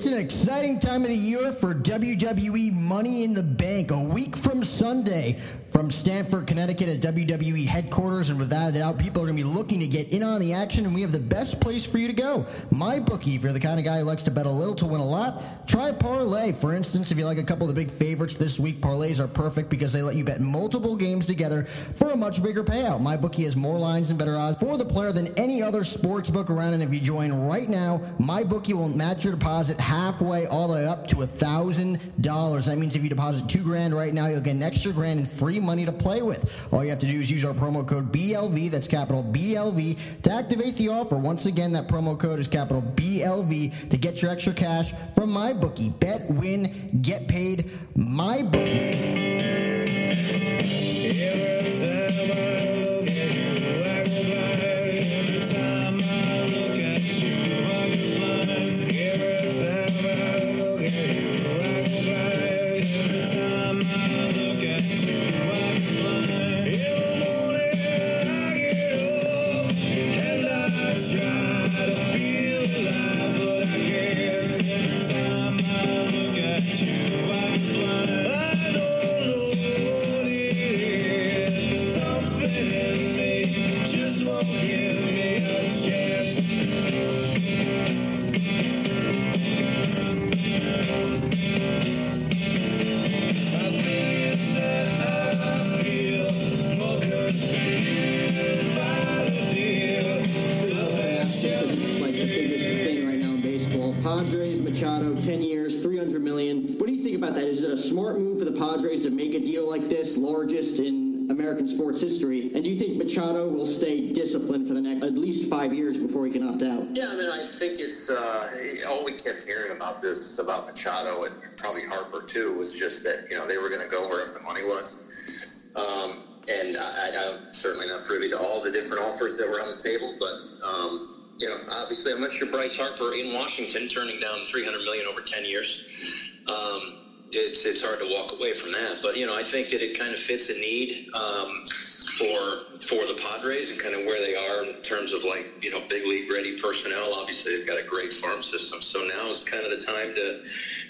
It's an exciting time of the year for WWE Money in the Bank. A week from Sunday, from Stamford, Connecticut at WWE headquarters, and without a doubt, people are going to be looking to get in on the action, and we have the best place for you to go. My bookie, if you're the kind of guy who likes to bet a little to win a lot, try parlay. For instance, if you like a couple of the big favorites this week, parlays are perfect because they let you bet multiple games together for a much bigger payout. My bookie has more lines and better odds for the player than any other sports book around, and if you join right now, my bookie will match your deposit halfway all the way up to a thousand dollars. That means if you deposit two grand right now, you'll get an extra grand in free money to play with. All you have to do is use our promo code BLV, that's capital BLV, to activate the offer. Once again, that promo code is capital BLV to get your extra cash from my bookie. Bet, win, get paid. My bookie. Machado, 10 years, 300 million. What do you think about that? Is it a smart move for the Padres to make a deal like this, largest in American sports history? And do you think Machado will stay disciplined for the next at least five years before he can opt out? Yeah, I mean, I think it's uh, all we kept hearing about this about Machado and probably Harper too was just that you know they were going to go wherever the money was. Um, and I, I'm certainly not privy to all the different offers that were on the table, but um, you know, obviously, unless you're Bryce Harper in Washington, turning down 300 million over 10 years, um, it's it's hard to walk away from that. But you know, I think that it kind of fits a need um, for for the Padres and kind of where they are in terms of like you know big league ready personnel. Obviously, they've got a great farm system, so now is kind of the time to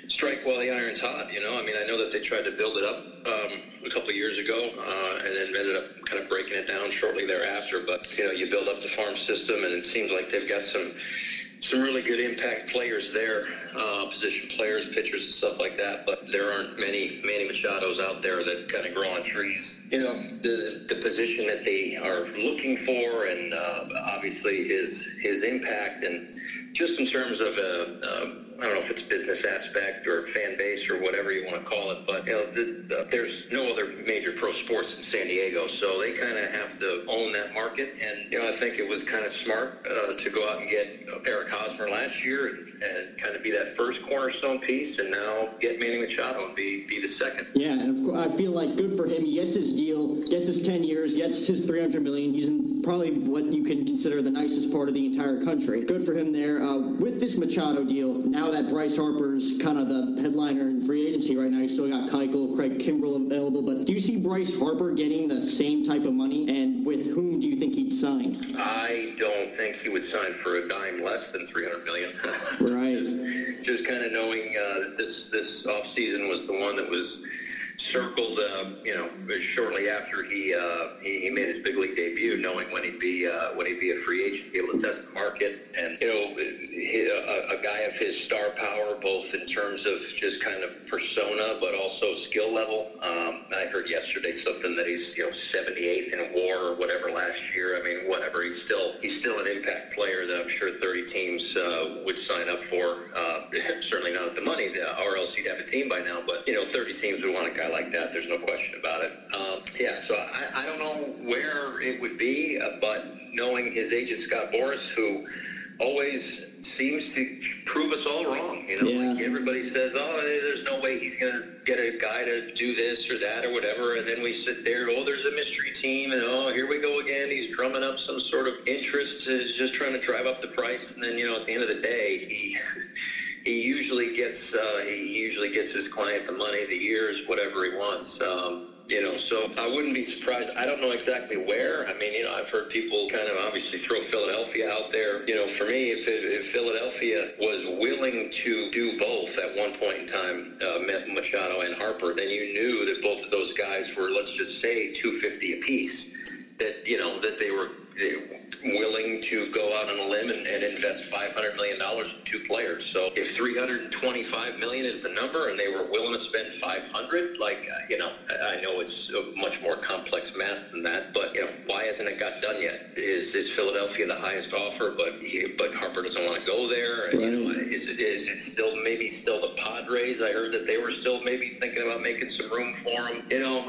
strike while the iron's hot. You know, I mean, I know that they tried to build it up um, a couple of years ago uh, and then ended up kind of breaking it down shortly thereafter. But you know, you build up the farm system, and it seems like they've got some some really good impact players there, uh, position players, pitchers, and stuff like that. But there aren't many Manny Machados out there that kind of grow on trees. You know, the the position that they are looking for, and uh, obviously his his impact, and just in terms of uh, um, I don't know if it's business aspect or fan base or whatever you want to call it, but you know, the, the, there's no other major pro sports in San Diego, so they kind of have to own that market. And you know, I think it was kind of smart uh, to go out and get Eric Hosmer last year and, and kind of be that first cornerstone piece, and now get Manny Machado and be be the second. Yeah, and I feel like good for him. He gets his deal, gets his 10 years, gets his 300 million. He's in probably what you can consider the nicest part of the entire country. Good for him there. Uh, with this Machado deal, now that Bryce Harper's kind of the headliner in free agency right now, you still got Keuchel, Craig Kimbrel available. But do you see Bryce Harper getting the same type of money? And with whom do you think he'd sign? I don't think he would sign for a dime less than 300 million. Right. just, just kind of knowing uh, that this this off season was the one that was circled, uh, you know, shortly after he, uh, he he made his big league debut, knowing when he'd be uh, when he'd be a free agent, be able to test the market, and you know, he, a, a guy of his star power, both in terms of just kind of persona, but also skill level. Um, I heard yesterday something that he's you know 78th in WAR or whatever last year. I mean, whatever. He's still he's still an impact player that I'm sure 30 teams uh, would sign up for. Uh, certainly not at the money, or else he'd have a team by now. But you know, 30 teams would want a guy like that. There's no question about it. Um, yeah, so I, I don't know where it would be, uh, but knowing his agent Scott Boras, who always seems to prove us all wrong. You know, Yeah. like everybody says, "Oh, there's no way he's going to get a guy to do this or that or whatever," and then we sit there, "Oh, there's a mystery team," and oh, here we go again. He's drumming up some sort of interest, is just trying to drive up the price, and then you know, at the end of the day, he. He usually gets uh, he usually gets his client the money, the years, whatever he wants. Um, you know, so I wouldn't be surprised. I don't know exactly where. I mean, you know, I've heard people kind of obviously throw Philadelphia out there. You know, for me, if, it, if Philadelphia was willing to do both at one point in time, uh, Machado and Harper, then you knew that both of those guys were, let's just say, 250 apiece. That you know that they were. They, willing to go out on a limb and, and invest $500 million in two players. So if 325 million is the number and they were willing to spend 500, like, uh, you know, I know it's much more complex math than that, but, you know, why hasn't it got done yet? Is, is Philadelphia the highest offer, but, but Harper doesn't want to go there? Right. You know, is it, is it still maybe still the Padres? I heard that they were still maybe thinking about making some room for him. You know,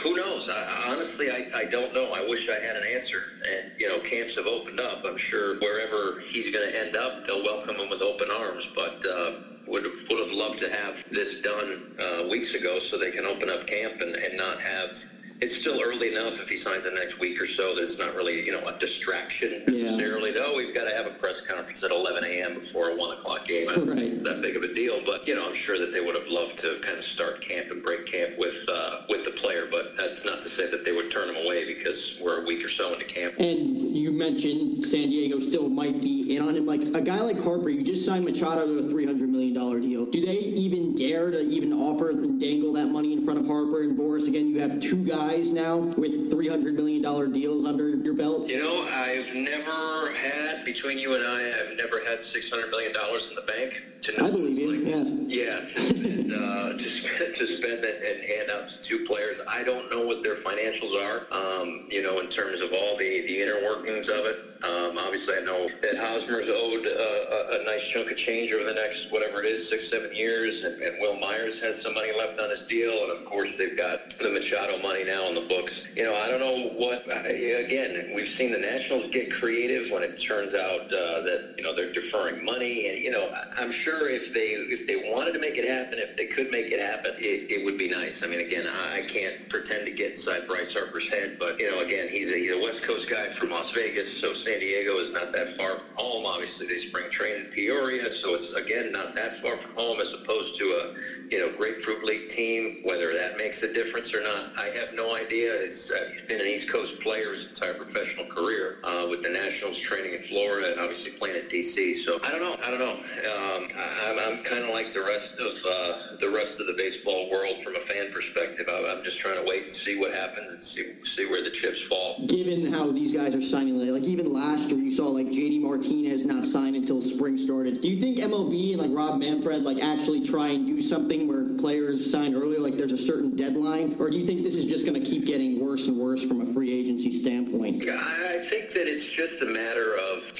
who knows? I, honestly, I, I don't know. I wish I had an answer. And, you know, have opened up. I'm sure wherever he's going to end up, they'll welcome him with open arms. But uh, would would have loved to have this done uh, weeks ago so they can open up camp and, and not have it's still early enough if he signs the next week or so that it's not really, you know, a distraction necessarily. Yeah. No, we've got to have a press conference at 11 a.m. before a 1 o'clock game. I don't right. think it's that big of a deal. But, you know, I'm sure that they would have loved to kind of start camp and break camp with uh, with the player. But that's not to say that they would turn him away because we're a week or so into camp. And you mentioned San Diego still might be in on him. Like a guy like Harper, you just signed Machado to a $300 million deal. Do they even dare to even offer and dangle that money in front of Harper and Boras? Again, you have two guys guys now with $300 million deals under your belt? You know, I've never had, between you and I, I've never had $600 million in the bank. To I believe you, like, yeah. Yeah, to, uh, to, to spend it and hand out to two players. I don't know what their financials are, um, you know, in terms of all the, the inner workings of it. Um, obviously, I know that Hosmer's owed uh, a, a, nice chunk of change over the next, whatever it is, six, seven years, and, and, Wil Myers has some money left on his deal, and of course, they've got the Machado money now on the books. You know, I don't know what, again, we've seen the Nationals get creative when it turns out uh, that, you know, they're deferring money, and, you know, I'm sure if they if they wanted to make it happen, if they could make it happen, it, it would be nice. I mean, again, I can't pretend to get inside Bryce Harper's head, but, From Las Vegas, so San Diego is not that far from home. Obviously, they spring train in Peoria, so it's again not that far from home as opposed to a you know grapefruit league team. Whether that makes a difference or not, I have no idea. He's, uh, something where players sign earlier, like there's a certain deadline, or do you think this is just going to keep getting worse and worse from a free agency standpoint? I think that it's just a matter of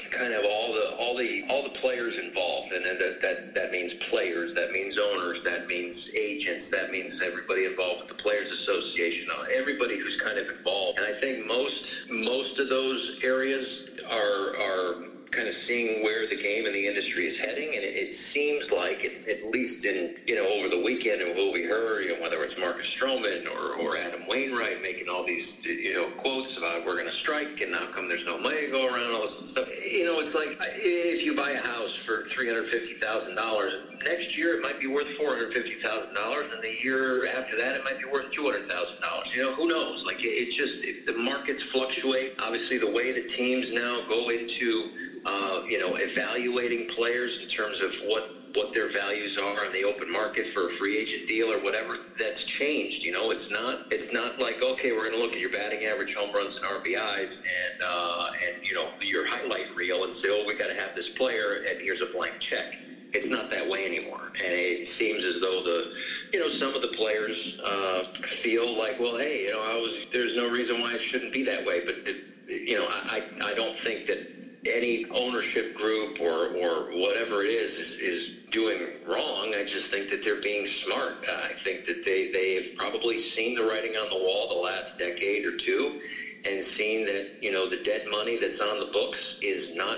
worth four hundred fifty thousand dollars, and the year after that it might be worth two hundred thousand dollars. You know, who knows? Like it, it just it, the markets fluctuate. Obviously, the way the teams now go into uh, you know evaluating players in terms of what what their values are in the open market for a free agent deal or whatever that's changed you know it's not it's not like okay we're going to look at your batting average home runs and RBIs and uh, and you know your highlight reel and say oh we got to have this player and here's a blank check it's not that way anymore. And it seems as though the, you know, some of the players uh, feel like, well, hey, you know, I was, there's no reason why it shouldn't be that way. But, it, you know, I, I don't think that any ownership group or, or whatever it is, is is doing wrong. I just think that they're being smart. I think that they, they have probably seen the writing on the wall the last decade or two and seen that, you know, the dead money that's on the books is not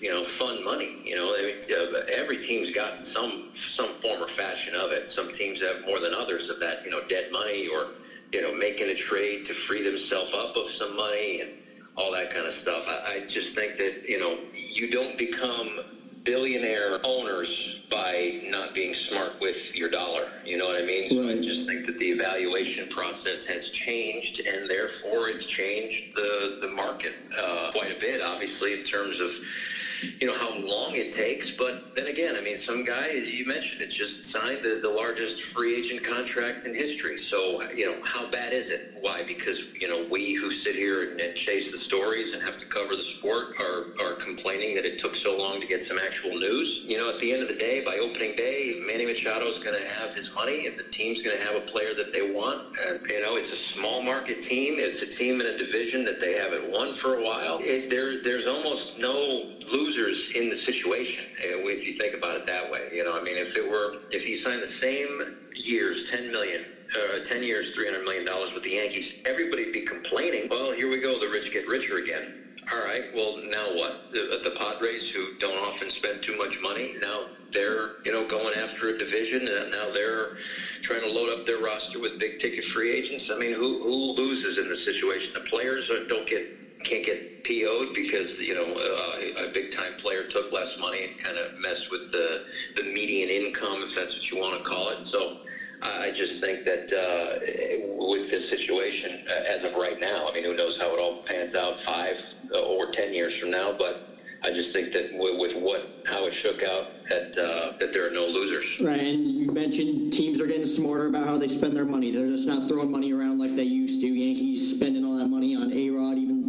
you know, fun money. You know, I mean, every team's got some some form or fashion of it. Some teams have more than others of that, you know, dead money or you know, making a trade to free themselves up of some money and all that kind of stuff. I, I just think that you know, you don't become billionaire owners by not being smart with your dollar. You know what I mean? So I just think that the evaluation process has changed, and therefore it's changed the the market uh, quite a bit. Obviously, in terms of you know how long it takes. But then again, I mean, some guy, as you mentioned, it just signed the, the largest free agent contract in history. So you know, how bad is it? Why? Because you know, we who sit here and, and chase the stories and have to cover the sport are are complaining that it took so long to get some actual news. You know, at the end of the day, by opening day, Manny Machado is going to have his money, and the team's going to have a player that they want. And you know, it's a small market team. It's a team in a division that they haven't won for a while. It, there, there's almost no losers in the situation uh, if you think about it that way. You know, I mean, if it were if he signed the same years, ten million, uh, ten years, three hundred million dollars with the Yankees, everybody'd be complaining. Well, here we go, the rich get richer again. All right, well now what? The, the Padres, who don't often spend too much money, now they're you know going after a division, and now they're trying to load up their roster with big ticket free agents. I mean, who who loses in the situation? The players don't get can't get PO'd because you know uh, a big time player took less money and kind of messed with the the median income, if that's what you want to call it. So I just think that uh, with this situation, uh, as of right now, I mean, who knows how it all pans out five or ten years from now, but. I just think that with, what how it shook out, that uh, that there are no losers. Right, and you mentioned teams are getting smarter about how they spend their money. They're just not throwing money around like they used to. Yankees spending all that money on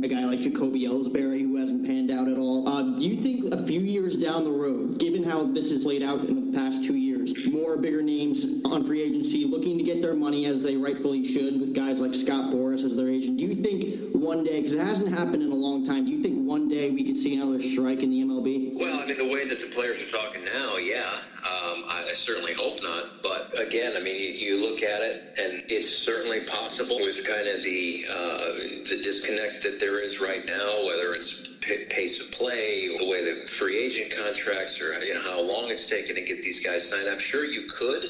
guy like Jacoby Ellsbury who hasn't panned out at all. Uh, do you think a few years down the road, given how this is laid out in the past two years, more bigger names on free agency looking to get their money as they rightfully should with guys like Scott Boras as their agent, do you think one day, because it hasn't happened in a long time, do you think one day we could see another strike in the MLB? Well, I mean, the way that the players are talking now, yeah. Um, I, I, certainly hope not. But again, I mean, you, you, look at it, and it's certainly possible with kind of the uh, the disconnect that there is right now, whether it's pace of play, the way the free agent contracts, or you know how long it's taken to get these guys signed. I'm sure you could.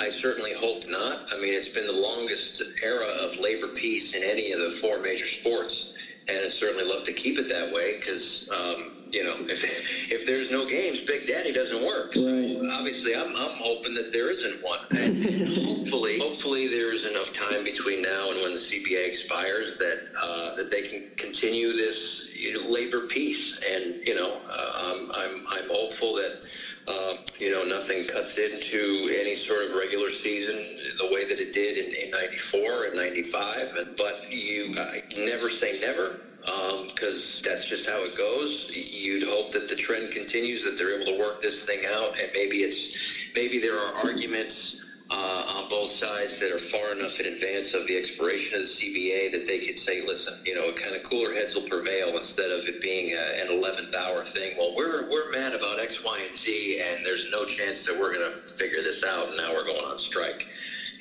I certainly hope not. I mean, it's been the longest era of labor peace in any of the four major sports, and I'd certainly love to keep it that way because. Um, you know, if, if there's no games, Big Daddy doesn't work. Right. So obviously, I'm, I'm hoping that there isn't one. And hopefully, hopefully there's enough time between now and when the CBA expires that uh, that they can continue this you know, labor peace. And you know, uh, I'm, I'm I'm hopeful that. Uh, you know, nothing cuts into any sort of regular season the way that it did in, in 94 and 95. And, but you uh, never say never because um, that's just how it goes. And maybe it's maybe there are arguments uh, on both sides that are far enough in advance of the expiration of the CBA that they could say, listen, you know, kind of cooler heads will prevail instead of it being a, an 11th hour thing. Well, we're we're mad about X, Y, and Z, and there's no chance that we're going to figure this out, and now we're going on strike.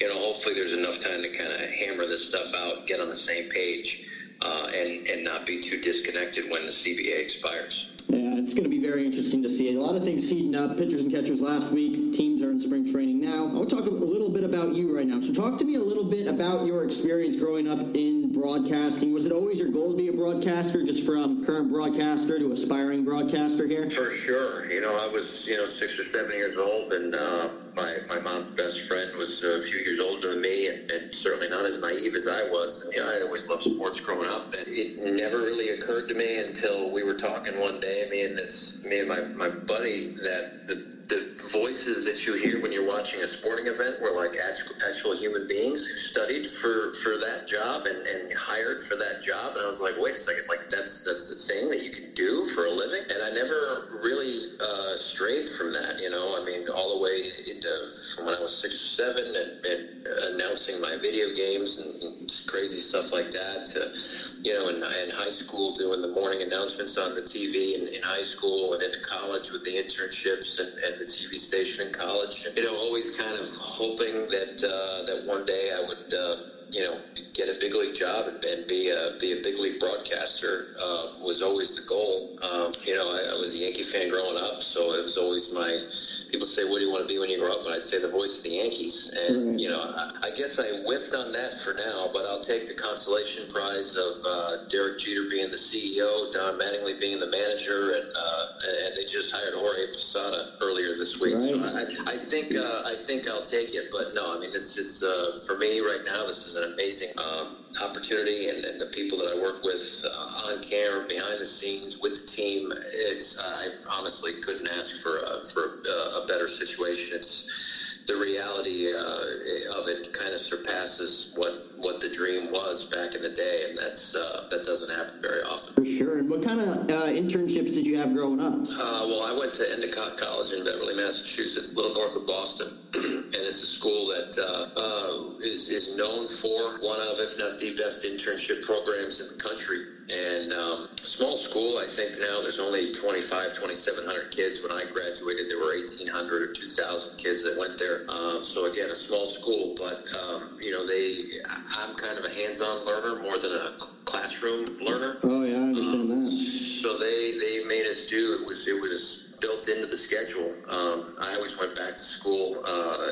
You know, hopefully there's enough time to kind of hammer this stuff out, get on the same page uh, and, and not be too disconnected when the CBA expires. Yeah, it's going to be very interesting to see. A lot of things heating up. Pitchers and catchers last week. Teams are in spring training now. I want to talk a little bit about you right now. So, talk to me a little bit about your experience growing up in broadcasting. Was it always your goal to be a broadcaster, just from current broadcaster to aspiring broadcaster here? For sure. You know, I was you know six or seven years old, and uh, my my mom's best friend was a few years older than me, and, and certainly not as naive as I was. You know, I always loved sports growing up, and it never really occurred to me until we were talking one day, me and this, me and my my buddy, that the the voices that you hear when you're watching a sporting event were like actual, actual human beings who studied for, for that job and, and hired for that job. And I was like, wait a second, like that's that's the thing that you can do for a living. And I never really uh, strayed from that. You know, I mean, all the way into when I was six or seven and, and announcing my video games and, and crazy stuff like that to you know, in, in high school doing the morning announcements on the TV in, in high school and into college with the internships and, and the TV station in college. You know, always kind of hoping that uh, that one day I would, uh, you know, get a big league job and, and be a be a big league broadcaster uh, was always the goal. Um, you know, I, I was a Yankee fan growing up, so it was always my people say, "What do you want to be when you grow up?" And I'd say the voice of the Yankees. And you know, I, I guess I whiffed on that for now, but I'll take the consolation prize of uh, Derek Jeter being the CEO, Don Mattingly being the manager, and uh, and they just hired Jorge Posada earlier this week. So I, I think uh, I think I'll take it. But no, I mean, it's it's uh, for me right now. This is an amazing um, opportunity, and, and the people that I work with uh, on camera, behind the scenes, with the team. It's I honestly couldn't ask for a, for a, a better situation. It's the reality uh, of it kind of surpasses what what the dream was back in the day, and that's uh, that doesn't happen very often. For sure. And what kind of uh, internships did you have growing up? Uh, well, I went to Endicott College in Beverly, Massachusetts, a little north of Boston, and it's a school that uh, uh, is is known for one of, if not the best, internship programs in the country. And um, small school, I think now there's only 25, 2,700 kids. When I graduated, there were 1,800 or 2,000 kids that went there. Um, so again, a small school, but um, you know, they, I'm kind of a hands-on learner more than a classroom learner. Oh yeah, I understand that. So they, they made us do, it was, it was built into the schedule. Um, I always went back to school, uh,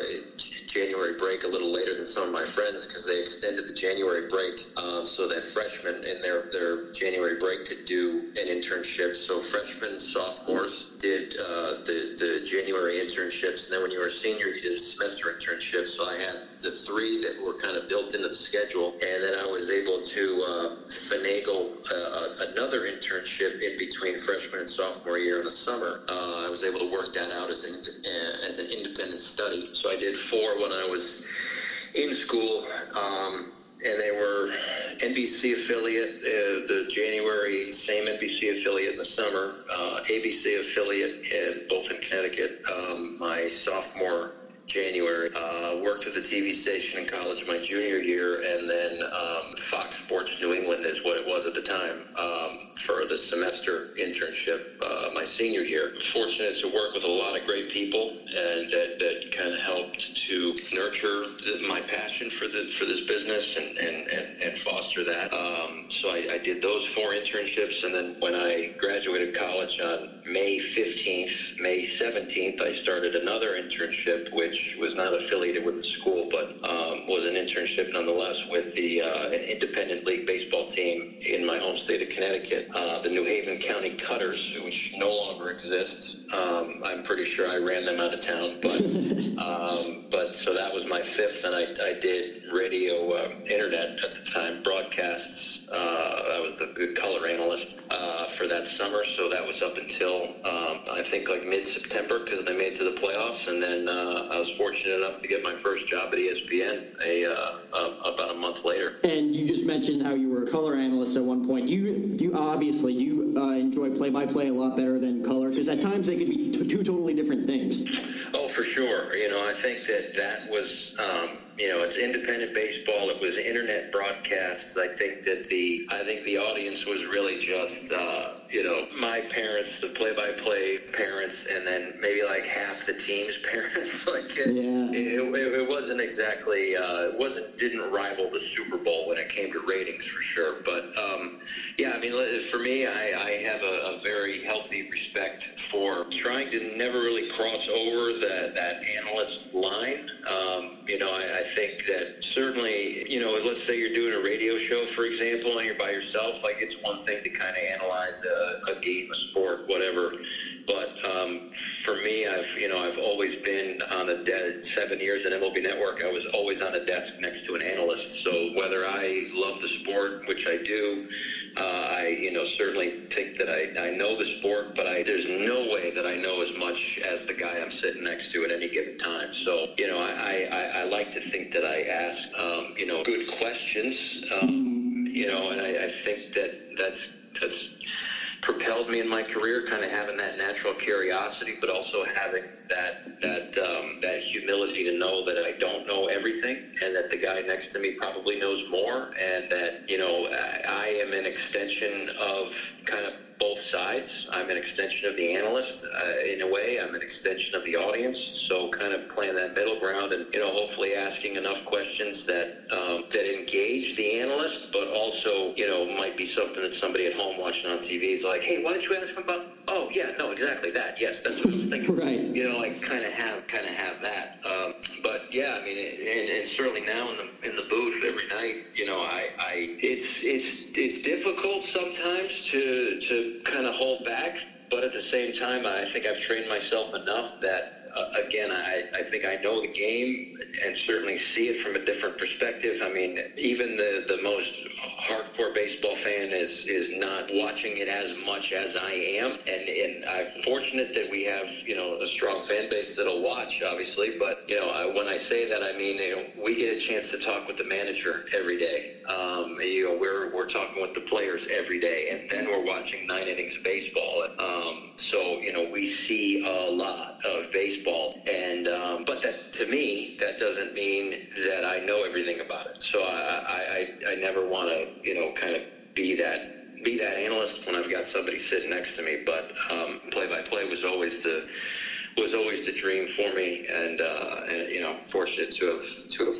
January break a little later than some of my friends because they extended the January break um, so that freshmen in their, their January break could do an internship. So freshmen, sophomores did uh, the, the January internships. And then when you were a senior, you did a semester internship. So I had the three that were kind of built into the schedule. And then I was able to uh, finagle uh, another internship in between freshman and sophomore year in the summer. Uh, able to work that out as an, uh, as an independent study. So I did four when I was in school. Um, and they were NBC affiliate, uh, the January, same NBC affiliate in the summer, uh, ABC affiliate, in, both in Connecticut. Um, my sophomore January, uh, worked at the TV station in college my junior year, and then um, Fox Sports New England is what it was at the time um, for the semester internship uh, my senior year. To work with a lot of great people, and that, that kind of helped to nurture the, my passion for the for this business and and, and, and foster that. Um, so I, I did those four internships, and then when I graduated college on May 15th, May 17th, I started another internship, which was not affiliated with the school, but um, was an internship nonetheless with the uh, an independent home state of Connecticut, uh, the New Haven County Cutters, which no longer exist. Um, I'm pretty sure I ran them out of town, but um, but so that was my fifth, and I, I did radio, uh, internet at the time, broadcasts. Uh, I was the good color analyst uh, for that summer, so that was up until um, I think like mid-September because they made it to the playoffs, and then uh, I was fortunate enough to get my first job at ESPN a, uh, about a month later. And you just mentioned how you were a color analyst at one point. You you obviously you uh, enjoy play-by-play a lot better than color because at times they could be t- two totally different things. Oh, for sure. You know, I think that that was, um, you know, it's independent baseball. It was internet broadcasts. I think that the, I think the audience was really just, uh, you know, my parents, the play-by-play parents, and then maybe like half the team's parents. like it, Yeah. it, it, it wasn't exactly, uh, it wasn't, didn't rival the Super Bowl when it came to ratings for sure. But um, yeah, I mean, for me, I, I have a, a very healthy respect for trying to never really cross over that that analyst line. Um, you know, I, I think that certainly, you know, let's say you're doing a radio show, for example, and you're by yourself. Like it's one thing to kind of analyze a, a game, a sport, whatever. But um, for me, I've you know I've always been on a desk. Seven years at MLB Network, I was always on a desk next to an analyst. So whether I love the sport, which I do, uh, I you know certainly think that I, I know the sport, but I there's no way that I know as much as the guy I'm sitting next to at any given time. So you know I, I, I like to think that I ask um, you know good questions. Um, you know, and I, I think that that's that's propelled me in my career, kind of having that natural curiosity, but also having that that um, that humility to know that I don't know everything, and that the guy next to me probably knows more, and that you know I, I am an extension of kind of both sides. I'm an extension of the analyst uh, in a way. I'm an extension of the audience. So kind of playing that middle ground and you know hopefully asking enough questions that um, that engage the analyst, but also you know might be something that somebody at home watching on TV is like, hey, why don't you ask him about? Oh yeah, no, exactly that. Yes, that's what I was thinking. right. You know, like kind of have kind of have that. Um, but yeah, I mean, and, and certainly now in the in the booth every night, you know, I, I it's it's difficult sometimes to to kind of hold back, but at the same time, I think I've trained myself enough that. Uh, again, I, I think I know the game and certainly see it from a different perspective. I mean, even the, the most hardcore baseball fan is is not watching it as much as I am, and and I'm fortunate that we have you know a strong fan base that'll watch, obviously. But you know, I, when I say that, I mean you know, we get a chance to talk with the manager every day. Um, you know, we're we're talking with the players every day, and then we're watching nine innings of baseball. Um, so you know, we see a lot of baseball, and um, but that to me, that doesn't mean that I know everything about it. So I I, I, never want to you know kind of be that be that analyst when I've got somebody sitting next to me. But play by play was always the was always the dream for me, and, uh, and you know, fortunate to have to have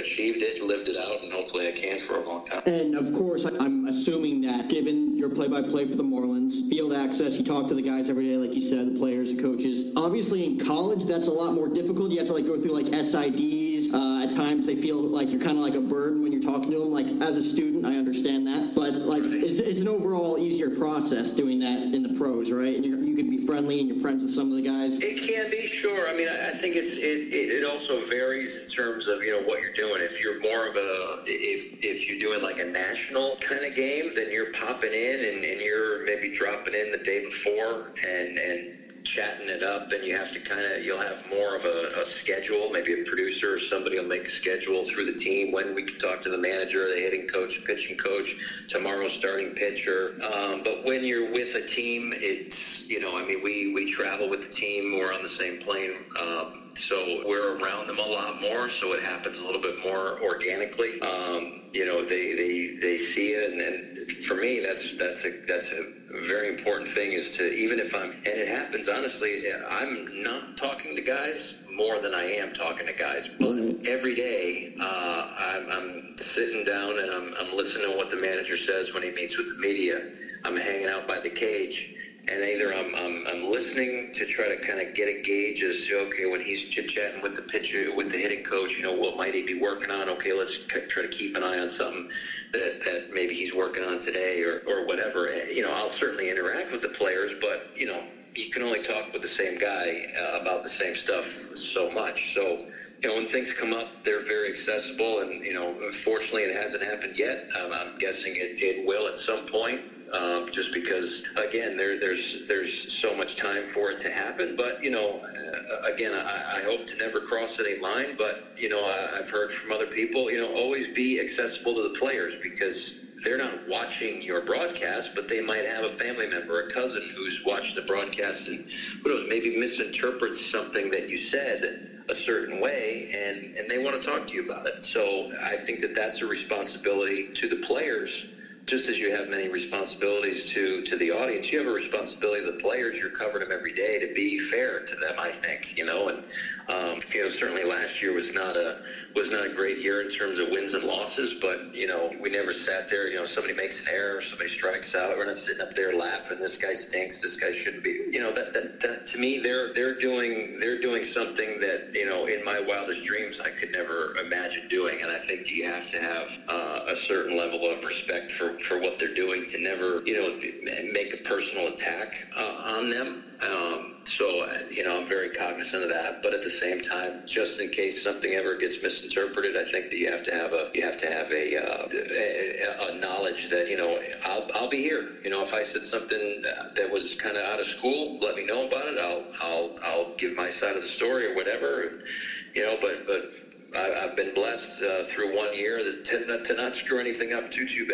achieved it, lived it out, and hopefully I can for a long time. And of course, I'm assuming that given your play-by-play for the Marlins, field access, you talk to the guys every day, like you said, the players, the coaches. Obviously, in college, that's a lot more difficult. You have to like go through like SIDs. Uh, at times, they feel like you're kind of like a burden when you're talking to them. Like as a student, I understand that, but like it's, it's an overall easier process doing that in the pros, right? And you can be friendly and you're friends with some of the guys. It can be, sure. I mean, I, I think it's it, it, it also varies in terms of you know what you're doing. If you're more of a if if you're doing like a national kind of game, then you're popping in and, and you're maybe dropping in the day before and and chatting it up and you have to kind of you'll have more of a, a, schedule. Maybe a producer or somebody will make a schedule through the team. When we can talk to the manager the hitting coach pitching coach tomorrow's starting pitcher. Um, but when you're with a team it's you know i mean we we travel with the team. We're on the same plane um, so we're around them a lot more so it happens a little bit more organically. Um, you know they they they see it and then for me that's that's a that's a very important thing is to even if I'm and it happens honestly I'm not talking to guys more than I am talking to guys. But every day uh, I'm, I'm sitting down and I'm, I'm listening to what the manager says when he meets with the media. I'm hanging out by the cage and either I'm, I'm, I'm listening to try to kind of get a gauge as okay when he's chit chatting with the pitcher with the hitting coach you know what might he be working on? Okay let's try to keep an eye on something that, that maybe he's working on today or, or whatever. You know I'll certainly interact with the players but you know you can only talk with the same guy uh, about the same stuff so much. So you know, when things come up, they're very accessible, and you know, unfortunately, it hasn't happened yet. Um, I'm guessing it, it will at some point um, just because again there, there's there's so much time for it to happen. But you know uh, again I, I, hope to never cross any line but you know I, have heard from other people you know always be accessible to the players because they're not watching your broadcast but they might have a family member a cousin who's watched the broadcast and who knows maybe misinterprets something that you said a certain way and, and they want to talk to you about it. So I think that that's a responsibility to the players just as you have many responsibilities to to the audience, you have a responsibility to the players. You're covering them every day to be fair to them. I think you know, and um, you know, certainly last year was not a was not a great year in terms of wins and losses. But you know, we never sat there. You know, somebody makes an error, somebody strikes out. We're not sitting up there laughing. This guy stinks. This guy shouldn't be. You know, that, that, that to me, they're they're doing they're doing something that you know, in my wildest dreams, I could never imagine doing. And I think you have to have uh, a certain level of respect for something ever gets misinterpreted, I think that you have to have a you have to have a, uh, a, a, knowledge that you know I'll, I'll be here. You know, if I said something that was kind of out of school, let me know about it. I'll I'll I'll give my side of the story or whatever. You know, but but I, have been blessed uh, through one year to not, to not screw anything up too too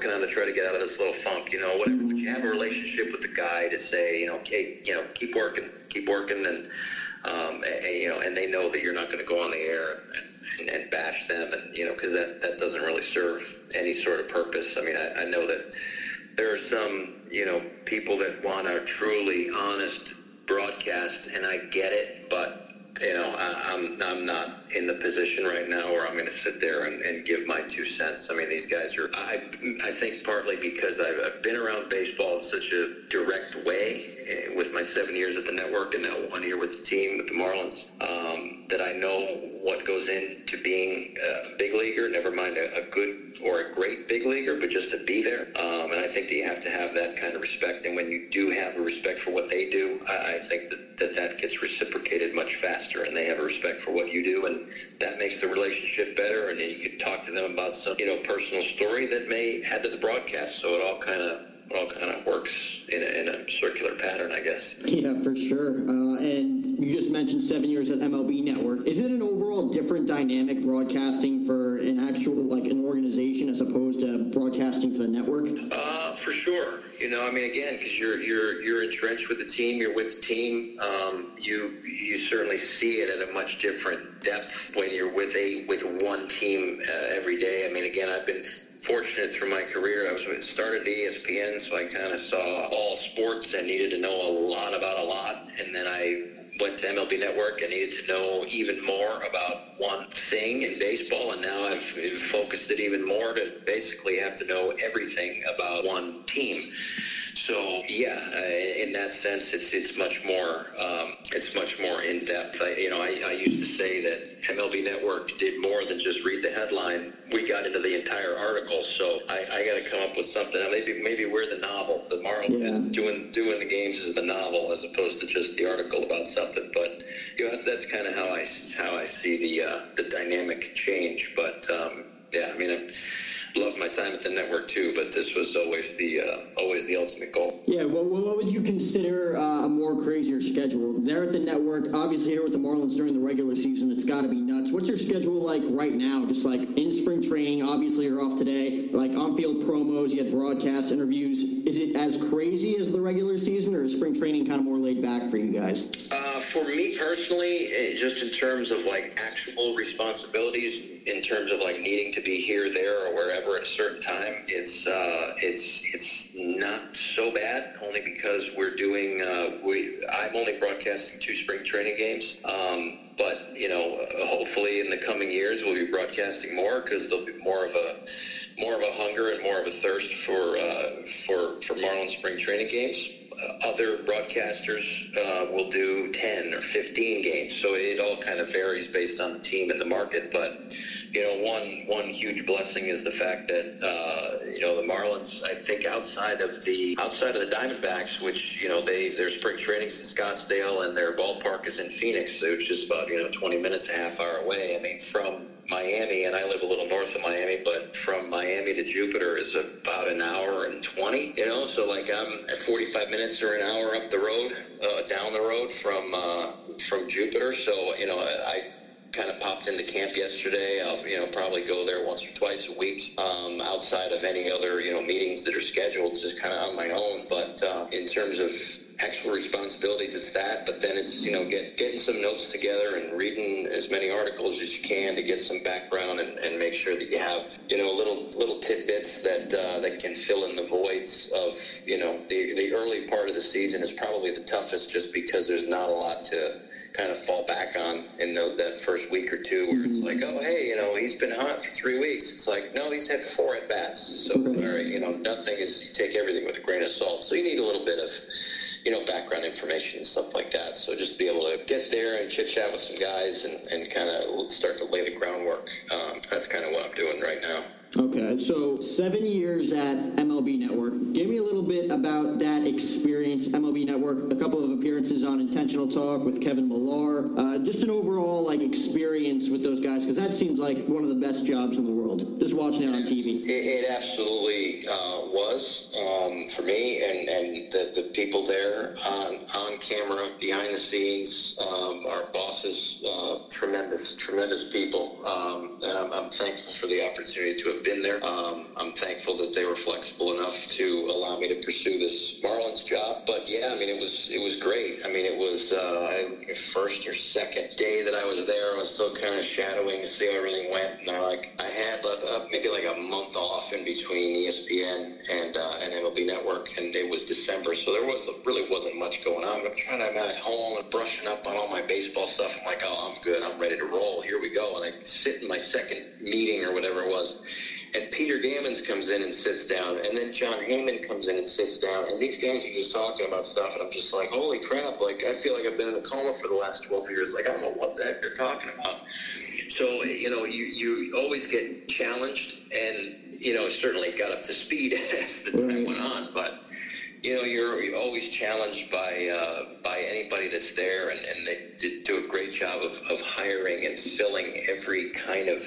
working on to try to get out of this little funk? You know, whatever. Would you have a relationship with the guy to say, you know, hey, you know, keep working, keep working, and um, and, you know, and they know that you're not going to go on the air and, and, and, bash them, and you know, because that that doesn't really serve any sort of purpose. I mean, I, I know that there are some, you know, people that want a truly honest broadcast, and I get it, but you know, I, am I'm, I'm not in the position right now where I'm going to sit there and, and, give my two cents. I mean, these guys are. I I think partly because I've, I've been around baseball in such a direct way eh, with my seven years at the network and now one year with the team with the Marlins um, that I know what goes into being a big leaguer. Never mind a, a good or a great big leaguer, but just to be there. Um, and I think that you have to have that kind of respect. And when you do have a respect for what respect for what you do, and that makes the relationship better. And then you can talk to them about some, you know, personal story that may add to the broadcast. So it all kind of it all kind of works in a, in a, circular pattern, I guess. Yeah, for sure. Uh, and you just mentioned seven years at MLB Network. Is it an overall different dynamic broadcasting for an actual like an organization as opposed to broadcasting for the network? Uh, for sure. You know, I mean, again, because you're you're you're entrenched with the team, you're with the team. Um, you you certainly see it at a much different depth when you're with a with one team uh, every day. I mean, again, I've been fortunate through my career. I was started at ESPN, so I kind of saw all sports and needed to know a lot about a lot. And then I went to MLB Network and needed to know even more about one thing in baseball. And now I've focused it even more to basically have to know everything about one team. So yeah, uh, in that sense, it's it's much more um, it's much more in depth. I, you know, I, I used to say that MLB Network did more than just read the headline. We got into the entire article. So I, I got to come up with something. Maybe maybe we're the novel. The Marlins yeah. doing doing the games is the novel as opposed to just the article about something. But you know, that's, that's kind of how I how I see the uh, the dynamic change. But um, yeah, I mean. I'm, loved my time at the network too, but this was always the uh, always the ultimate goal. Yeah, well, what would you consider uh, a more crazier schedule? There at the network, obviously here with the Marlins during the regular season, it's got to be nuts. What's your schedule like right now? Just like in spring training, obviously you're off today. Like on-field promos, you had broadcast interviews. Is it as crazy as the regular season, or is spring training kind of more laid back for you guys? Uh, for me personally, eh, just in terms of like actual responsibilities in terms of like needing to be here, there, or wherever at a certain time, it's uh, it's it's not so bad. Only because we're doing uh, we I'm only broadcasting two spring training games. Um, but you know, hopefully in the coming years we'll be broadcasting more because there'll be more of a more of a hunger and more of a thirst for uh, for for Marlins spring training games. Uh, other broadcasters uh, will do 10 or 15 games, so it all kind of varies based on the team and the market. But you know, one one huge blessing is the fact that uh, you know the Marlins. I think outside of the outside of the Diamondbacks, which you know they their spring trainings in Scottsdale and their ballpark is in Phoenix, which is about you know 20 minutes, a half hour away. I mean, from Miami, and I live a little north of Miami, but from Miami to Jupiter is about an hour and 20, you know, so like I'm at 45 minutes or an hour up the road, uh, down the road from, uh, from Jupiter. So, you know, I, kind of popped into camp yesterday. I'll you know probably go there once or twice a week um, outside of any other you know meetings that are scheduled, just kind of on my own. But uh, in terms of actual responsibilities, it's that. But then it's you know get, getting some notes together and reading as many articles as you can to get some background and, and make sure that you have you know little little tidbits that uh, that can fill in the voids of you know the the early part of the season is probably the toughest just because there's not a lot to kind of fall back on in the, that first week or two where it's mm-hmm. like, oh, hey, you know, he's been hot for three weeks. It's like, no, he's had four at bats. So, all right, you know, nothing is, you take everything with a grain of salt. So you need a little bit of, you know, background information and stuff like that. So just to be able to get there and chit chat with some guys and, and kind of start to lay the groundwork. Um, that's kind of what I'm doing right now. Okay, so seven years at MLB Network. Give me a little bit about that experience, MLB Network. A couple of appearances on Intentional Talk with Kevin Millar. Uh, just an overall like experience with those guys, because that seems like one of the best jobs in the world. Just watching it on TV. It, it absolutely uh, was um, for me, and and the, the people there on, on camera, behind the scenes. Um, our bosses, uh, tremendous, tremendous people. Um, and I'm, I'm, thankful for the opportunity to have been there. Um, I'm thankful that they were flexible enough to allow me to pursue this Marlins job. But yeah, I mean, it was it was great. I mean, it was uh, first or second day that I was there. I was still kind of shadowing to see how everything went. And I like I had uh, maybe like a month off in between ESPN and uh, and MLB Network, and it was December, so there was really wasn't much going on. I'm trying to I'm at home and brushing up on all my baseball stuff. I'm like, oh, I'm good. I'm ready to roll. Here we go. And I sit in my second meeting or whatever it was. And Peter Gammons comes in and sits down, and then Jon Heyman comes in and sits down, and these guys are just talking about stuff, and I'm just like, holy crap! Like I feel like I've been in a coma for the last 12 years. Like I don't know what the heck they're talking about. So you know, you you always get challenged, and you know, certainly got up to speed as the time went on, but you know, you're, you're always challenged by uh, by anybody that's there, and, and they do a great job of, of hiring and filling every kind of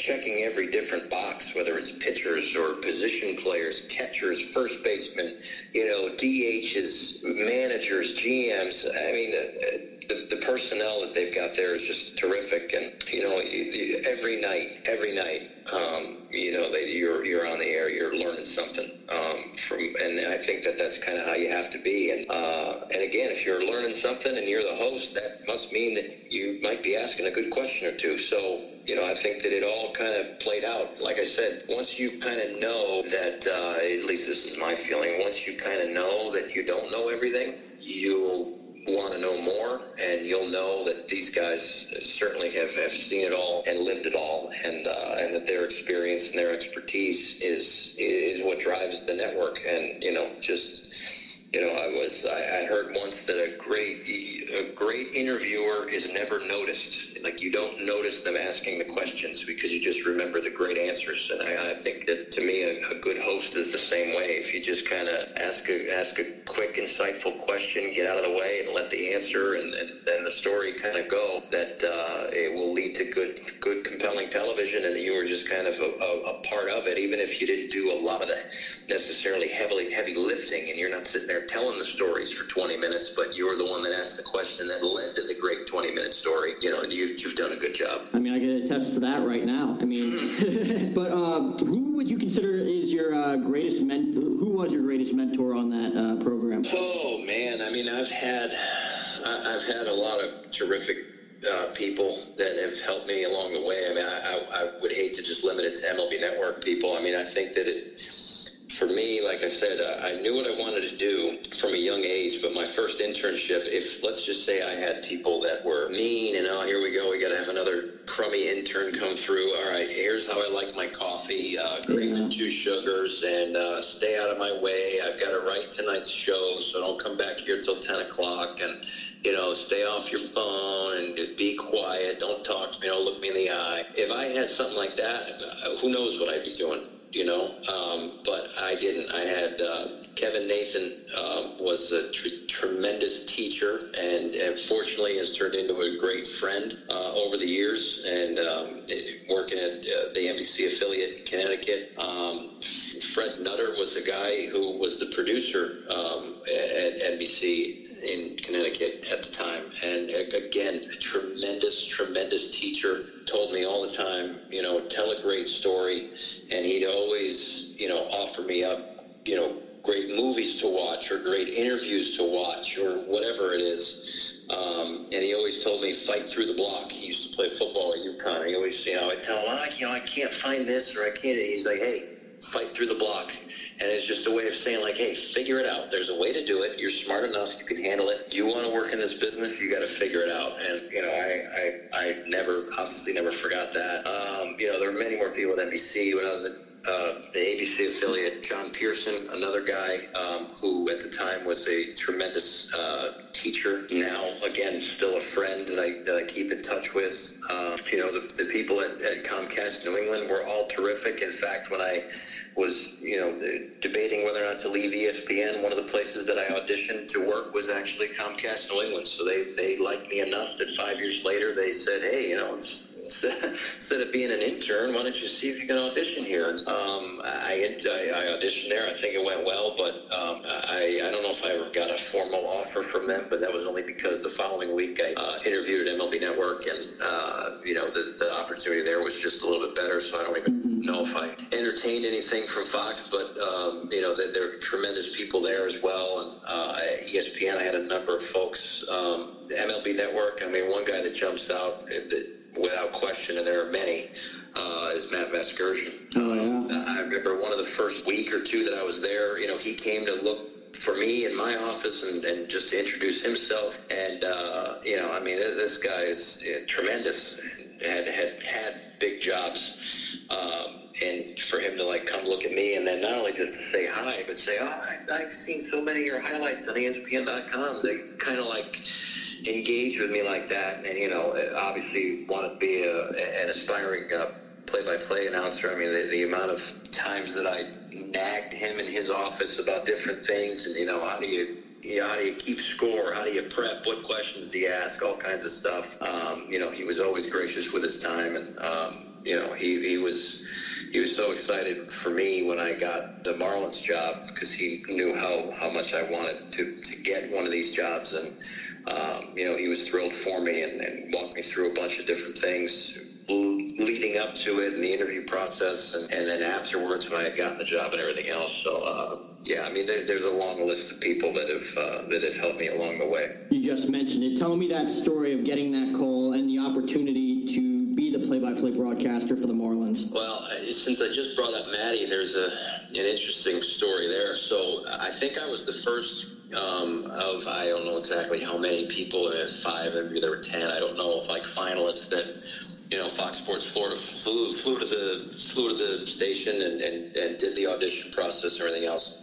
checking every different box, whether it's pitchers or position players, catchers, first basemen, you know, DHs, managers, GMs. I mean, the, the personnel that they've got there is just terrific. And, you know, every night, every night, um, you know, they, you're, you're on the air, you're learning something um, from, and I think that that's kind of how you have to be. And, uh, and again, if you're learning something and you're the host, that must mean that you might be asking a good question or two. So, you know, I think that it all kind of played out. Like I said, once you kind of know that, uh, at least this is my feeling, once you kind of know that you don't know everything, you'll want to know more, and you'll know that these guys certainly have, have seen it all and lived it all, and uh, and that their experience and their expertise is is what drives the network. And you know, just you know, I was I, I heard once that a great a great interviewer is never noticed like you don't notice them asking the questions because you just remember the great answers. And I, I think that to me, a, a, good host is the same way. If you just kind of ask a ask a quick, insightful question, get out of the way, and let the answer and then the story kind of go, that uh, it will lead to good, good, compelling television, and you were just kind of a, a, a part of it, even if you didn't do a lot of the necessarily heavily heavy lifting, and you're not sitting there telling the stories for 20 minutes, but you're the one that asked the question that led to the great 20 minute story. You know, and you you've done a good job. I mean, I can attest to that right now. I mean, but uh, who would you consider is your uh, greatest men? Who was your greatest mentor on that uh, program? Oh man, I mean, I've had I've had a lot of terrific uh, people that have helped me along the way. I mean, I, I, I, would hate to just limit it to MLB Network people. I mean, I think that it for me, like I said, uh, I knew what I wanted to do from a young age. But my first internship, if let's just say I had people that were mean and oh, here we go, we got to have another crummy intern come through. All right, here's how I like my coffee: uh, cream and two sugars, and uh, stay out of my way. I've got to write tonight's show, so don't come back here till ten o'clock. And you know, stay off your phone and be quiet. Don't talk to me. Don't look me in the eye. If I had something like that, uh, who knows what I'd be doing? You know, um, but I didn't. I had uh, Kevin Nathan uh, was a tr- tremendous teacher, and, and, fortunately has turned into a great friend uh, over the years. And um, working at uh, the NBC affiliate in Connecticut, um, Fred Nutter was the guy who was the producer um, at NBC in Connecticut at the time. And again, a tremendous, tremendous teacher. Told me all the time, you know, tell a great story. And he'd always, you know, offer me up, you know, great movies to watch or great interviews to watch or whatever it is. Um, and he always told me, fight through the block. He used to play football at UConn. He always, you know, I'd tell him, oh, you know, I can't find this or I can't. He's like, hey, fight through the block and it's just a way of saying, like, hey, figure it out. There's a way to do it. You're smart enough. You can handle it. You want to work in this business. You got to figure it out. And, you know, I, I, I never, obviously never forgot that. Um, you know, there were many more people at NBC when I was at uh, the ABC affiliate, John Pearson, another guy um, who at the time was a tremendous uh, teacher. Now, again, still a friend that I, that I keep in touch with. Uh, you know, the, the people at, at Comcast New England were all terrific. In fact, when I was, you know, debating whether or not to leave ESPN, one of the places that I auditioned to work was actually Comcast New England. So they, they liked me enough that five years later they said, hey, you know, instead of being an intern, why don't you see if you can audition here? Um, I, I, I auditioned there. I think it went well, but um, I, I don't know if I ever got a formal offer from them, but that was only because the following week I uh, interviewed at MLB Network, and uh, you know the, the opportunity there was just look for me in my office and, and just to introduce himself. And uh, you know, I mean, this guy is tremendous. Had had had big jobs. Um, and for him to like come look at me and then not only just to say hi, but say, "Oh, I, I've seen so many of your highlights on ESPN.com." They kind of like engage with me like that, and you know, obviously want to be a, an aspiring uh, play-by-play announcer. I mean, the, the amount of times that I nagged him in his office about different things, and you know, how do you you know, how do you keep score? How do you prep? What questions do you ask? All kinds of stuff. Um, you know, he was always gracious with his time, and um, you know, he, he was he was so excited for me when I got the Marlins job because he knew how, how much I wanted to, to get one of these jobs, and um, you know, he was thrilled for me and, and walked me through a bunch of different things leading up to it and the interview process, and, and then afterwards when I had gotten the job and everything else. So. Uh, yeah, I mean, there, there's a long list of people that have uh, that have helped me along the way. You just mentioned it. Tell me that story of getting that call and the opportunity to be the play-by-play broadcaster for the Marlins. Well, since I just brought up Maddie, there's a an interesting story there. So I think I was the first um, of I don't know exactly how many people, five, maybe there were ten. I don't know, like finalists that you know Fox Sports Florida flew flew to the flew to the station and, and, and did the audition process and everything else.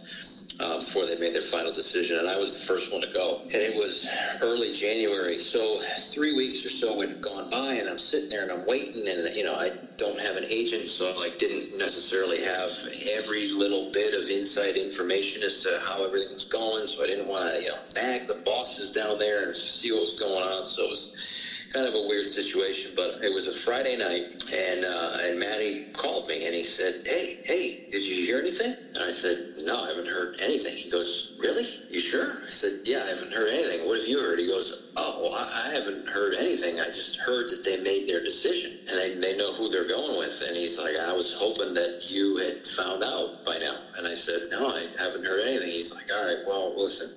Uh, before they made their final decision, and I was the first one to go. And it was early January, so three weeks or so had gone by, and I'm sitting there and I'm waiting, and you know I don't have an agent, so I like didn't necessarily have every little bit of inside information as to how everything was going. So I didn't want to you know nag the bosses down there and see what was going on. So it was kind of a weird situation, but it was a Friday night, and uh, and Matty called me and he said, "Hey, hey, did you hear anything?" And I said, "No, I haven't heard anything." He goes, "Really? You sure?" I said, "Yeah, I haven't heard anything. What have you heard?" He goes, "Oh, well, I haven't heard anything. I just heard that they made their decision and they, they know who they're going with." And he's like, "I was hoping that you had found out by now." And I said, "No, I haven't heard anything." He's like, "All right, well, listen."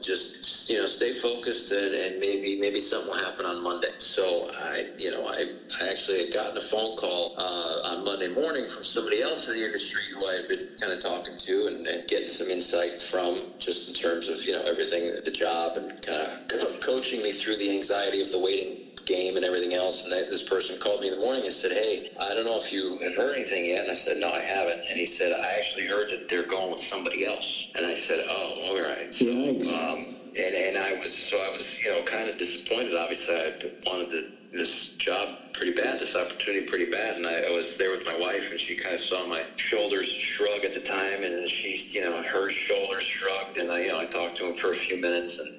Just you know stay focused and, and, maybe maybe something will happen on Monday. So I you know I, I actually had gotten a phone call uh, on Monday morning from somebody else in the industry who I had been kind of talking to and, and, getting some insight from just in terms of you know everything the job and kind of coaching me through the anxiety of the waiting game and everything else. And this person called me in the morning and said, "Hey, I don't know if you have heard anything yet." And I said, "No, I haven't." And he said, "I actually heard that they're going with somebody else." And I said, "Oh, all right." So, um, and and I was so I was you know kind of disappointed. Obviously, I wanted to, this job pretty bad, this opportunity pretty bad, and I, I was there with my wife, and she kind of saw my shoulders shrug at the time, and she you know her shoulders shrugged, and I you know I talked to him for a few minutes and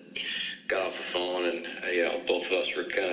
got off the phone, and you know, both of us were kind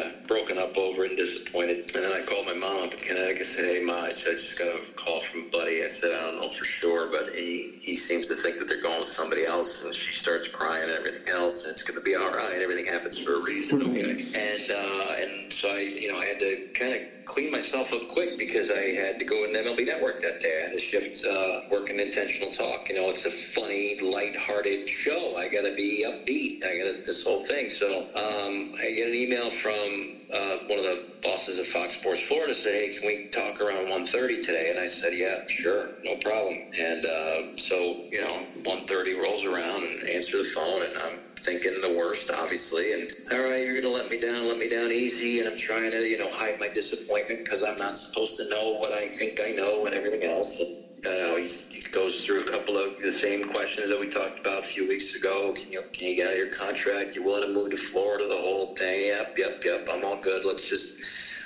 Said, I just got a call from a buddy." I said, "I don't know for sure, but he he seems to think that they're going with somebody else." And she starts crying and everything else. And it's going to be all right. Everything happens for a reason. Okay. And uh, and so I, you know, I had to kind of clean myself up quick because I had to go in the MLB Network that day. I had to shift uh, working intentional talk. You know, it's a funny, light-hearted show. I got to be upbeat. I got this whole thing. So um, I get an email from uh, one of the bosses at Fox Sports Florida said, "Hey, can we talk around 1:30 today?" And I said, "Yeah, sure, no problem." And uh, so you know, 1:30 rolls around and answer the phone, and I'm thinking the worst, obviously. And all right, you're gonna let me down, let me down easy, and I'm trying to, you know, hide my disappointment because I'm not supposed to know what I think I know and everything else. And, uh, he, goes through a couple of the same questions that we talked about a few weeks ago. Can you can you get out of your contract? You want to move to Florida? The whole thing? Yep, yep, yep. I'm all good. Let's just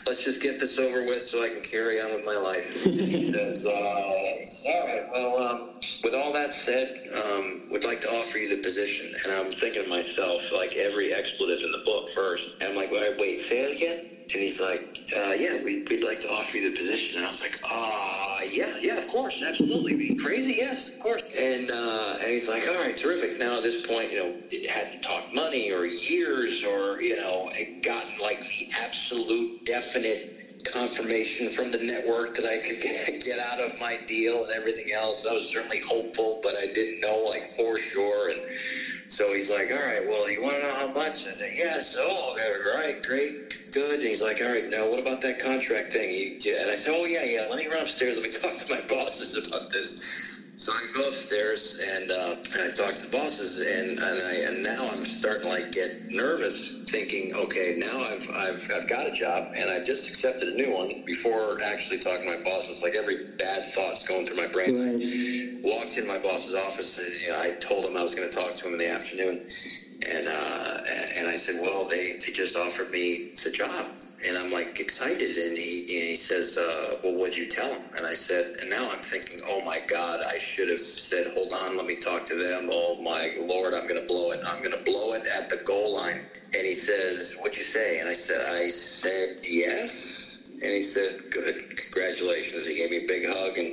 let's just get this over with so I can carry on with my life. he says, uh, all right, well, um, with all that said, um, would like to offer you the position. And I'm thinking to myself, like every expletive in the book first. And I'm like, wait, wait say it again? And he's like, uh, yeah, we, would like to offer you the position. And I was like, ah, uh, yeah, yeah, of course, absolutely. Crazy, yes, of course. And uh, and he's like, all right, terrific. Now at this point, you know, it hadn't talked money or years or you know, gotten like the absolute definite confirmation from the network that I could get out of my deal and everything else. I was certainly hopeful, but I didn't know like for sure and so he's like, all right, well, you want to know how much? I said, yes. Oh, all right, great, good. And he's like, all right, now what about that contract thing? and I said, oh, yeah, yeah, let me run upstairs. Let me talk to my bosses about this. So I go upstairs and, uh, and I talk to the bosses, and and, I, and now I'm starting to like get nervous, thinking, okay, now I've I've I've got a job, and I've just accepted a new one. Before actually talking to my boss, it's like every bad thought's going through my brain. Right. Walked in my boss's office, and you know, I told him I was going to talk to him in the afternoon, and uh, and I said, well, they they just offered me the job and I'm like excited, and he, and he says, uh, "Well, what'd you tell him?" And I said, and now I'm thinking, "Oh my God, I should have said, hold on, let me talk to them." Oh my Lord, I'm going to blow it. I'm going to blow it at the goal line. And he says, "What'd you say?" And I said, "I said yes." And he said, "Good, congratulations." He gave me a big hug, and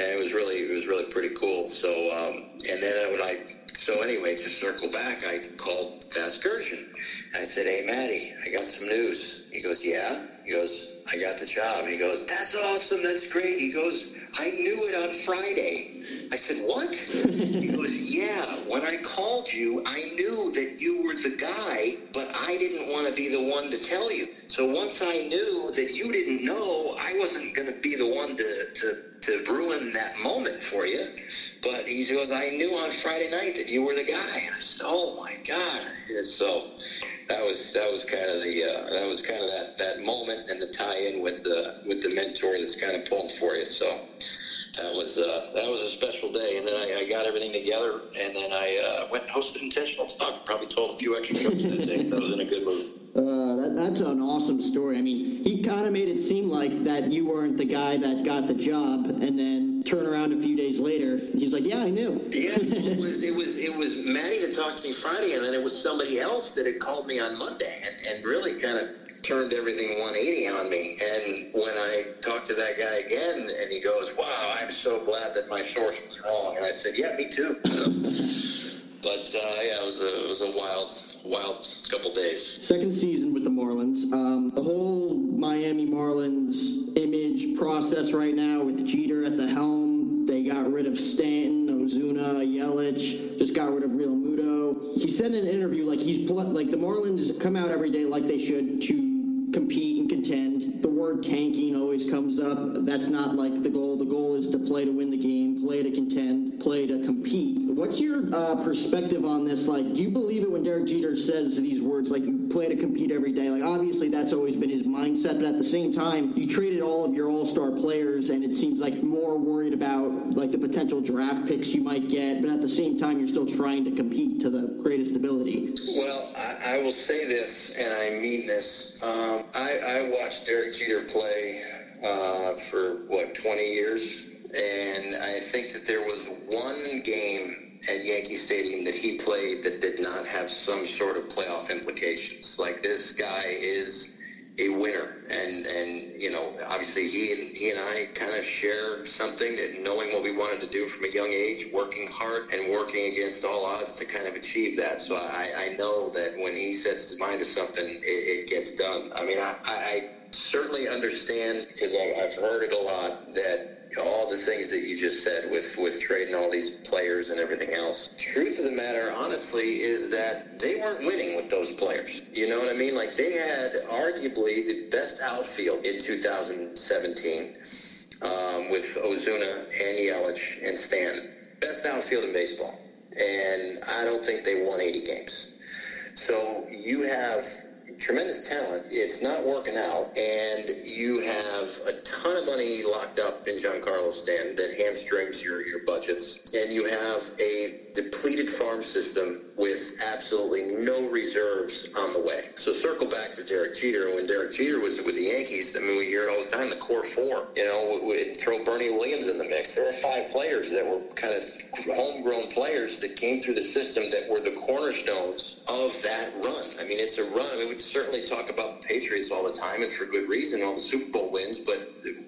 and it was really it was really pretty cool. So um, and then when I so anyway, to circle back, I called Vasgersian. I said, "Hey, Maddie, I got some news." He goes, yeah. He goes, I got the job. He goes, that's awesome. That's great. He goes, I knew it on Friday. I said, what? he goes, yeah. When I called you, I knew that you were the guy, but I didn't want to be the one to tell you. So once I knew that you didn't know, I wasn't going to be the one to, to, to ruin that moment for you. But he goes, I knew on Friday night that you were the guy. And I said, oh my God. And so that was that was kind of the uh, that was kind of that, that moment and the tie-in with the with the mentor that's kind of pulling for you. So that was uh, that was a special day. And then I, I got everything together, and then I uh, went and hosted intentional talk. Probably told a few extra jokes that day because I was in a good mood. Uh, that, that's an awesome story. I mean, he kind of made it seem like that you weren't the guy that got the job, and then turn around a few days later, he's like, "Yeah, I knew." Yeah, it was it was it was Maddie that talked to me Friday, and then it was somebody else that had called me on Monday, and, and really kind of turned everything 180 on me. And when I talked to that guy again, and he goes, "Wow, I'm so glad that my source was wrong," and I said, "Yeah, me too." but uh, yeah, it was a, it was a wild wild couple days. Second season with the Marlins. Um, the whole Miami Marlins image process right now with Jeter at the helm. They got rid of Stanton, Ozuna, Yelich, just got rid of Realmuto. He said in an interview like he's like the Marlins come out every day like they should to compete and contend. The word tanking always comes up. That's not like the goal. The goal is to play to win the game, play to contend, play to compete. What's your uh, perspective on this? Like, do you believe it when Derek Jeter says these words, like, you play to compete every day? Like, obviously, that's always been his mindset, but at the same time, you traded all of your all star players, and it seems like more worried about, like, the potential draft picks you might get, but at the same time, you're still trying to compete to the greatest ability. Well, I, I will say this, and I mean this. Um, I, I watched Derek Jeter play uh, for, what, 20 years? And I think that there was one game at Yankee Stadium that he played that did not have some sort of playoff implications. Like this guy is a winner, and and you know obviously he and he and I kind of share something that knowing what we wanted to do from a young age, working hard and working against all odds to kind of achieve that. So I, I know that when he sets his mind to something, it, it gets done. I mean I, I certainly understand because I've heard it a lot that all the things that you just said with, with trading all these players and everything else. Truth of the matter, honestly, is that they weren't winning with those players. You know what I mean? Like they had arguably the best outfield in 2017 um, with Ozuna and Yelich and Stan. Best outfield in baseball. And I don't think they won 80 games. So you have tremendous talent. It's not working out, and you have a ton of money locked up in Giancarlo Stanton that hamstrings your, your budgets, and you have a depleted farm system with absolutely no reserves on the way. So circle back to Derek Jeter. When Derek Jeter was with the Yankees, I mean, we hear it all the time, the core four. You know, we, throw Bernie Williams in the mix. There were five players that were kind of homegrown players players that came through the system that were the cornerstones of that run. I mean, it's a run. I mean, we certainly talk about the Patriots all the time, and for good reason, all the Super Bowl wins. But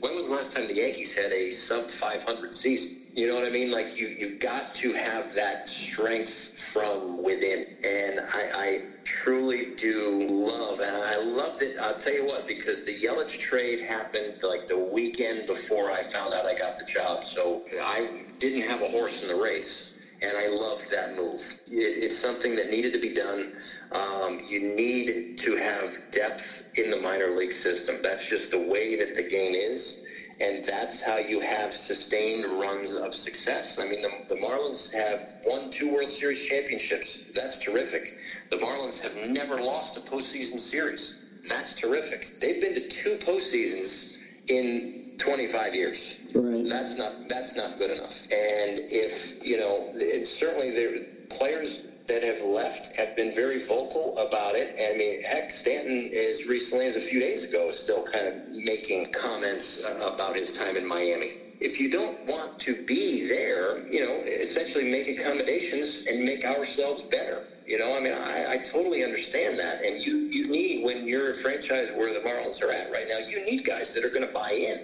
when was the last time the Yankees had a sub 500 season? You know what I mean? Like you, you've got to have that strength from within, and I, I truly do love, and I loved it. I'll tell you what, because the Yelich trade happened like the weekend before I found out I got the job, so I didn't have a horse in the race and I loved that move. It, it's something that needed to be done. Um, you need to have depth in the minor league system. That's just the way that the game is and that's how you have sustained runs of success. I mean, the, the Marlins have won two World Series championships. That's terrific. The Marlins have never lost a postseason series. That's terrific. They've been to two postseasons in 25 years. Right. That's not that's not good enough. And if you know, it's certainly there players that have left have been very vocal about it. I mean, heck, Stanton, as recently as a few days ago, is still kind of making comments uh, about his time in Miami. If you don't want to be there, you know, essentially make accommodations and make ourselves better. You know, I mean, I, I totally understand that. And you, you need, when you're a franchise where the Marlins are at right now, you need guys that are going to buy in.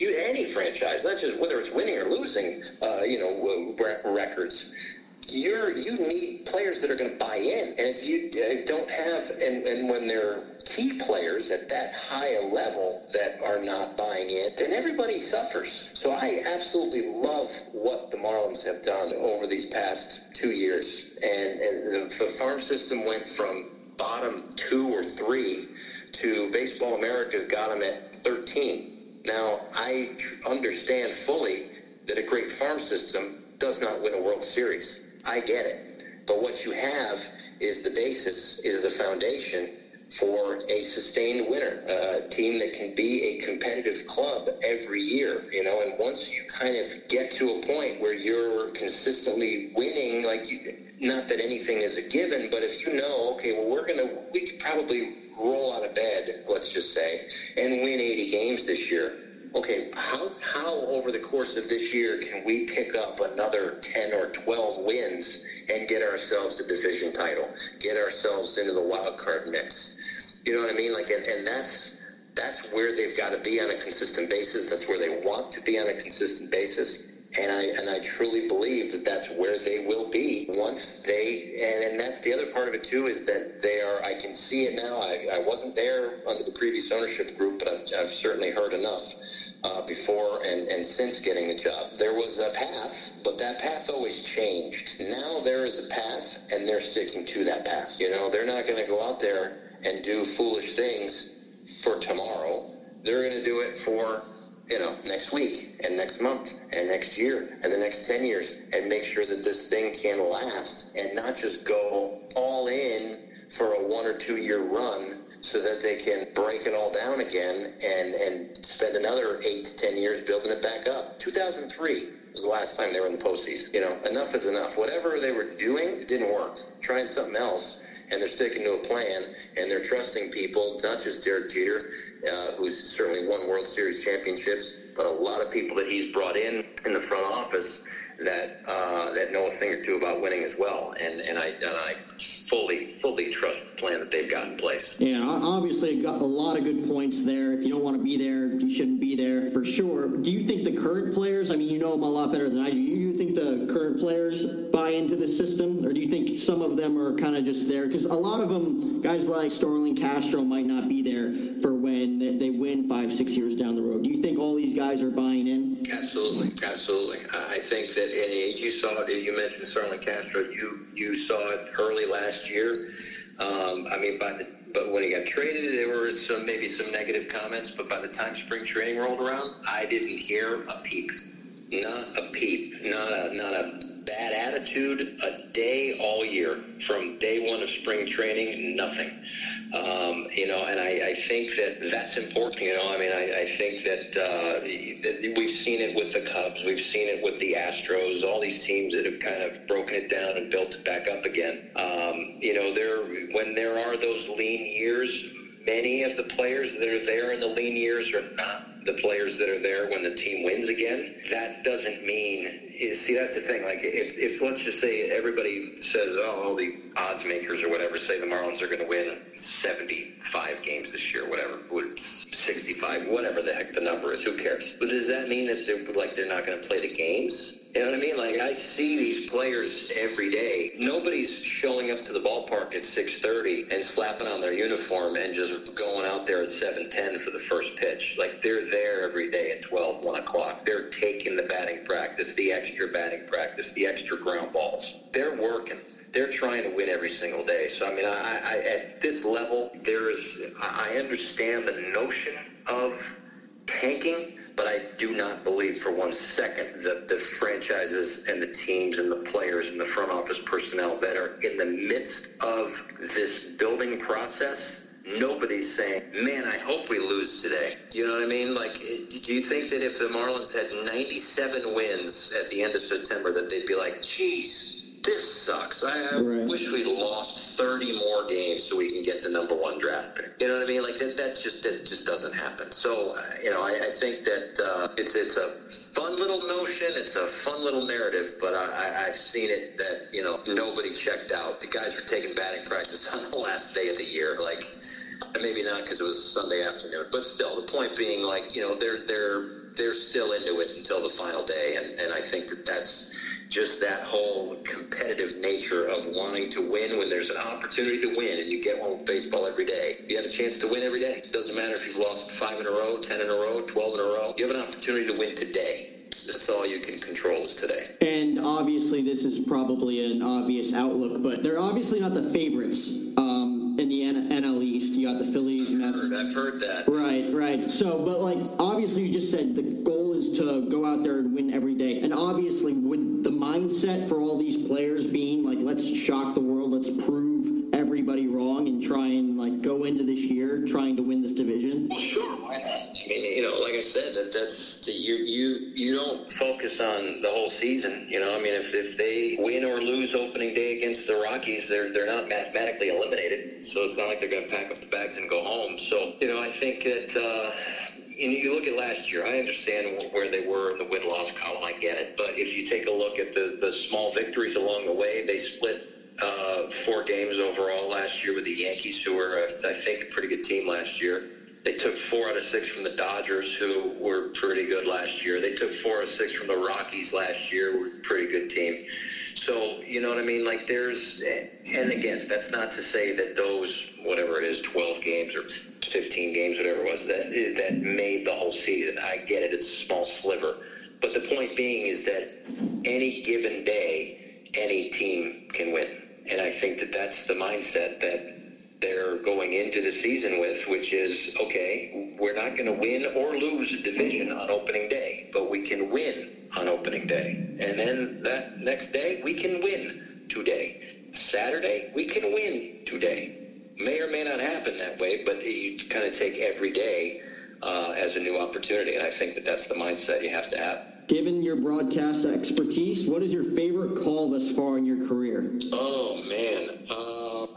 You any franchise, not just whether it's winning or losing, uh, you know, records you're you need players that are going to buy in, and if you uh, don't have, and, and when they're key players at that high a level that are not buying in, then everybody suffers. So I absolutely love what the Marlins have done over these past two years, and, and the, the farm system went from bottom two or three to Baseball America's got them at 13. Now I understand fully that a great farm system does not win a World Series. I get it. But what you have is the basis, is the foundation for a sustained winner, a team that can be a competitive club every year, you know, and once you kind of get to a point where you're consistently winning, like you, not that anything is a given, but if you know, okay, well, we're going to, we could probably roll out of bed, let's just say, and win 80 games this year okay, how, how over the course of this year can we pick up another 10 or 12 wins and get ourselves a division title, get ourselves into the wild card mix? You know what I mean? Like, and, and that's that's where they've got to be on a consistent basis. That's where they want to be on a consistent basis. And I and I truly believe that that's where they will be once they and, and that's the other part of it too is that they are. See it now. I, I wasn't there under the previous ownership group, but I've, I've certainly heard enough uh, before and, and since getting the job. There was a path, but that path always changed. Now there is a path, and they're sticking to that path. You know, they're not going to go out there and do foolish things for tomorrow. They're going to do it for you know, next week and next month and next year and the next 10 years and make sure that this thing can last and not just go all in for a one or two year run so that they can break it all down again and, and spend another eight to ten years building it back up. 2003 was the last time they were in the postseason. You know, enough is enough. Whatever they were doing, it didn't work. Trying something else, and they're sticking to a plan, and they're trusting people, not just Derek Jeter, uh, who's certainly won World Series championships, but a lot of people that he's brought in in the front office that uh, that know a thing or two about winning as well. And and I and I fully fully trust the plan that they've got in place. Yeah, obviously got a lot of good points there. If you don't want to be there, you shouldn't be there for sure. Do you think the current players? I mean, you know them a lot better than I do. Do you think the current players buy into the system, or do you think some of them are kind of just there? Because a lot of them, guys like Starlin Castro, might not be there for when they win five, six years down the road. Do you think all these guys are buying in? Absolutely, absolutely. I think that and you saw it. You mentioned Starlin Castro. You you saw it early last year. Um, I mean, by the but when he got traded, there were some maybe some negative comments. But by the time spring training rolled around, I didn't hear a peep, not a peep, not a not a bad attitude a day all year from day one of spring training. Nothing. Um, you know, and I, I, think that that's important. You know, I mean, I, I think that, uh, that, we've seen it with the Cubs, we've seen it with the Astros, all these teams that have kind of broken it down and built it back up again. Um, you know, there when there are those lean years, many of the players that are there in the lean years are not the players that are there when the team wins again. That doesn't mean see that's the thing. Like if, if let's just say everybody says, oh, all the odds makers or whatever say the Marlins are going to win 75 games this year, whatever, 65, whatever the heck the number is, who cares? But does that mean that they're like they're not going to play the games? You know what I mean? Like I see these players every day. Nobody's showing up to the ballpark at 6:30 and slapping on their uniform and just going out there at 7:10 for the first pitch. Like they're there every day at 12, 1 o'clock. They're taking the batting practice, the extra batting practice, the extra ground balls. They're working they're trying to win every single day. So I mean, I, I at this level, there is I understand the notion of tanking, but I do not believe for one second that the franchises and the teams and the players and the front office personnel that are in the midst of this building process nobody's saying, man, I hope we lose today. You know what I mean? Like, do you think that if the Marlins had 97 wins at the end of September, that they'd be like, geez, this sucks. I, I right. wish we lost 30 more games so we can get the number one draft pick. You know what I mean? Like that, that just that just doesn't happen. So uh, you know, I, I think that uh, it's it's a fun little notion. It's a fun little narrative, but I, I've seen it that you know nobody checked out. The guys were taking batting practice on the last day of the year, like. Maybe not because it was Sunday afternoon, but still, the point being, like you know, they're they're they're still into it until the final day, and, and I think that that's just that whole competitive nature of wanting to win when there's an opportunity to win and you get one with baseball every day. You have a chance to win every day. It doesn't matter if you've lost five in a row, ten in a row, twelve in a row. You have an opportunity to win today. That's all you can control is today. And obviously, this is probably an obvious outlook, but they're obviously not the favorites. Um, in the NL East. You got the Phillies, I've heard that. Right, right. So, but like obviously, you just said the goal is to go out there and win every day, and obviously, with the mindset for all these players being like, let's shock the world, let's prove everybody wrong, and try and like go into this year trying to win you know, like I said, that that's the, you you you don't focus on the whole season. You know, I mean, if, if they win or lose opening day against the Rockies, they're they're not mathematically eliminated so it's not like they're going to pack up the bags and go home. So, you know, I think that, uh, you, you look at last year, I understand where they were in the win loss column, I get it. But if you take a look at the, the small victories along the way, they split uh, four games overall last year with the Yankees, who were, I think, a pretty good team last year. They took four out of six from the Dodgers, who were pretty good last year. They took four out of six from the Rockies last year, were a pretty good team. So, you know what I mean? Like there's, and again, that's not to say that those, whatever it is, 12 games or 15 games, whatever it was, that, that made the whole season. I get it. It's a small sliver. But the point being is that any given day, any team can win. And I think that that's the mindset that they're going into the season with, which is, okay, we're not going to win or lose a division on opening day, but we can win on opening day. And then that next day, we can win today. Saturday, we can win today. May or may not happen that way, but you kind of take every day uh, as a new opportunity. And I think that that's the mindset you have to have. Given your broadcast expertise, what is your favorite call thus far in your career? Oh, man. Uh,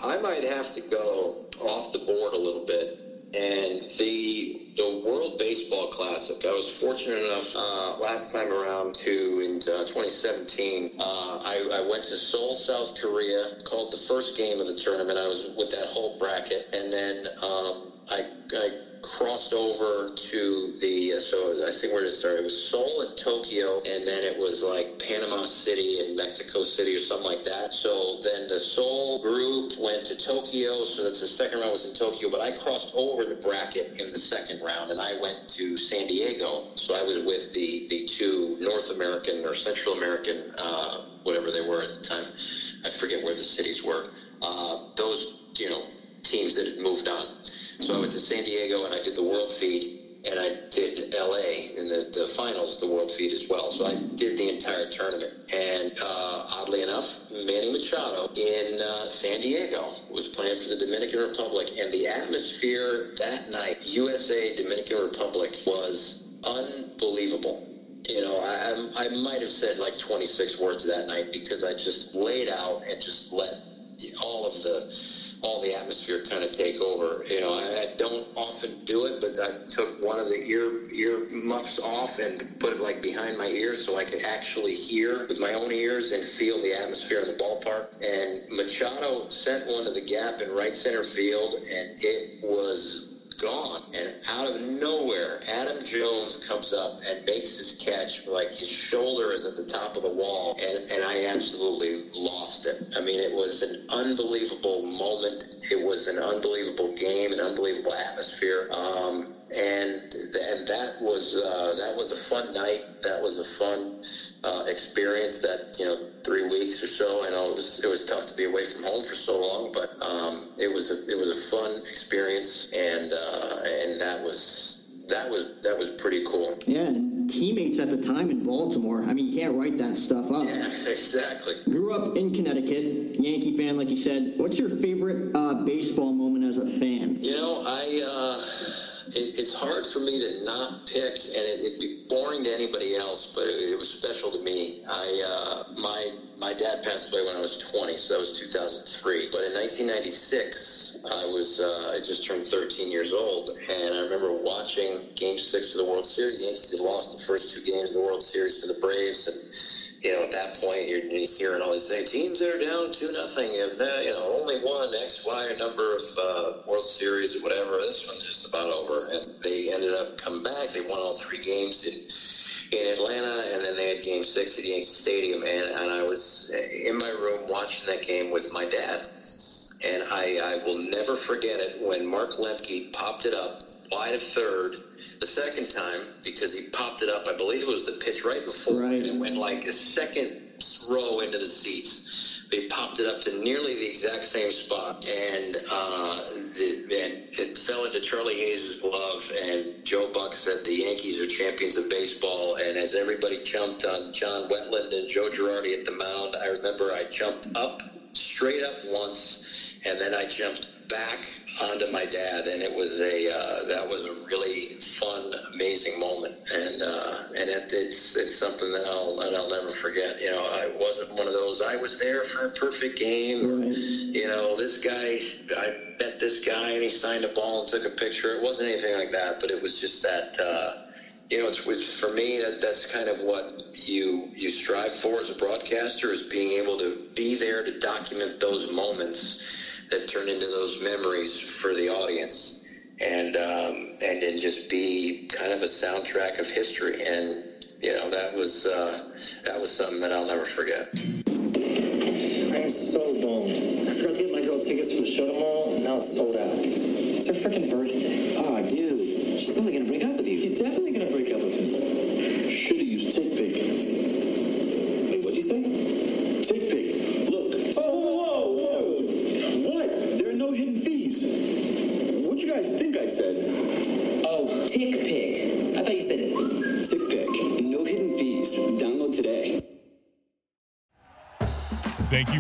I might have to go off the board a little bit. And the the World Baseball Classic. I was fortunate enough uh, last time around to in uh, 2017. Uh, I, I, went to Seoul, South Korea, called the first game of the tournament. I was with that whole bracket, and then um, I, I crossed over to the uh, so I think where it start? It was Seoul and Tokyo, and then it was like Panama City and Mexico City or something like that. So then the Seoul group went to Tokyo, so that's the second round was in Tokyo. But I crossed over the bracket in the second round, and I went to San Diego. So I was with the the two North American or Central American, uh, whatever they were at the time. I forget where the cities were. Uh, those you know teams that had moved on. So I went to San Diego and I did the World Feed, and I did LA in the, the finals, the World Feed as well. So I did the entire tournament. And uh, oddly enough, Manny Machado in uh, San Diego was playing for the Dominican Republic, and the atmosphere that night, USA Dominican Republic, was unbelievable. You know, I, I might have said like 26 words that night because I just laid out and just let all of the all the atmosphere kind of take over. You know, I, I don't often do it, but I took one of the ear ear muffs off and put it like behind my ears so I could actually hear with my own ears and feel the atmosphere in the ballpark. And Machado sent one to the gap in right center field, and it was gone. And out of nowhere, Adam Jones comes up and makes his catch. Like his shoulder is at the top of the wall, and, and I absolutely lost it. I mean, it was an unbelievable moment. It was an unbelievable game, an unbelievable atmosphere. Um, and and that was uh, that was a fun night. That was a fun uh, experience. That you know, three weeks or so. I know it was it was tough to be away from home for so long, but um, it was a, it was a fun experience, and uh, and that was that was that was pretty cool. Yeah, teammates at the time in Baltimore. I mean, you can't write that stuff up. Yeah, exactly. Grew up in Connecticut, Yankee fan, like you said. What's your favorite uh, baseball moment as a fan? You know, I. Uh, it, it's hard for me to not pick, and it, it'd be boring to anybody else, but it, it was special to me. I uh, my my dad passed away when I was 20, so that was 2003. But in 1996, I was uh, I just turned 13 years old, and I remember watching Game Six of the World Series. The Yankees had lost the first two games of the World Series to the Braves, and you know, at that point, you're, hearing all these things. Teams that are down two nothing, and you know, only one X, Y, number of uh, World Series or whatever. This one's just about over, and they ended up coming back. They won all three games in in Atlanta, and then they had Game Six at Yankee Stadium, and, and I was in my room watching that game with my dad, and I, I will never forget it when Mark Lemke popped it up wide of third the second time because he popped it up. I believe it was the pitch right before, Right. and it went like a second row into the seats. They popped it up to nearly the exact same spot, and uh, the, and it fell into Charlie Hayes' glove. And Joe Buck said the Yankees are champions of baseball. And as everybody jumped on John Wetteland and Joe Girardi at the mound, I remember I jumped up straight up once, and then I jumped back onto my dad, and it was a uh, that was a really fun, amazing moment, and uh, and it, it's it's something that I'll that I'll never forget. You know, I wasn't one of those. I was there for a perfect game. You know, this guy. I met this guy, and he signed a ball and took a picture. It wasn't anything like that, but it was just that. Uh, you know, it's, it's for me that that's kind of what you you strive for as a broadcaster is being able to be there to document those moments that turn into those memories for the audience, and um, and then just be kind of a soundtrack of history. And you know, that was uh, that was something that I'll never forget. I'm so bummed. I forgot to get my girl tickets for the show tomorrow, and now it's sold out. It's her freaking birthday. Oh, dude, she's only gonna break up with you. She's definitely gonna break up with me.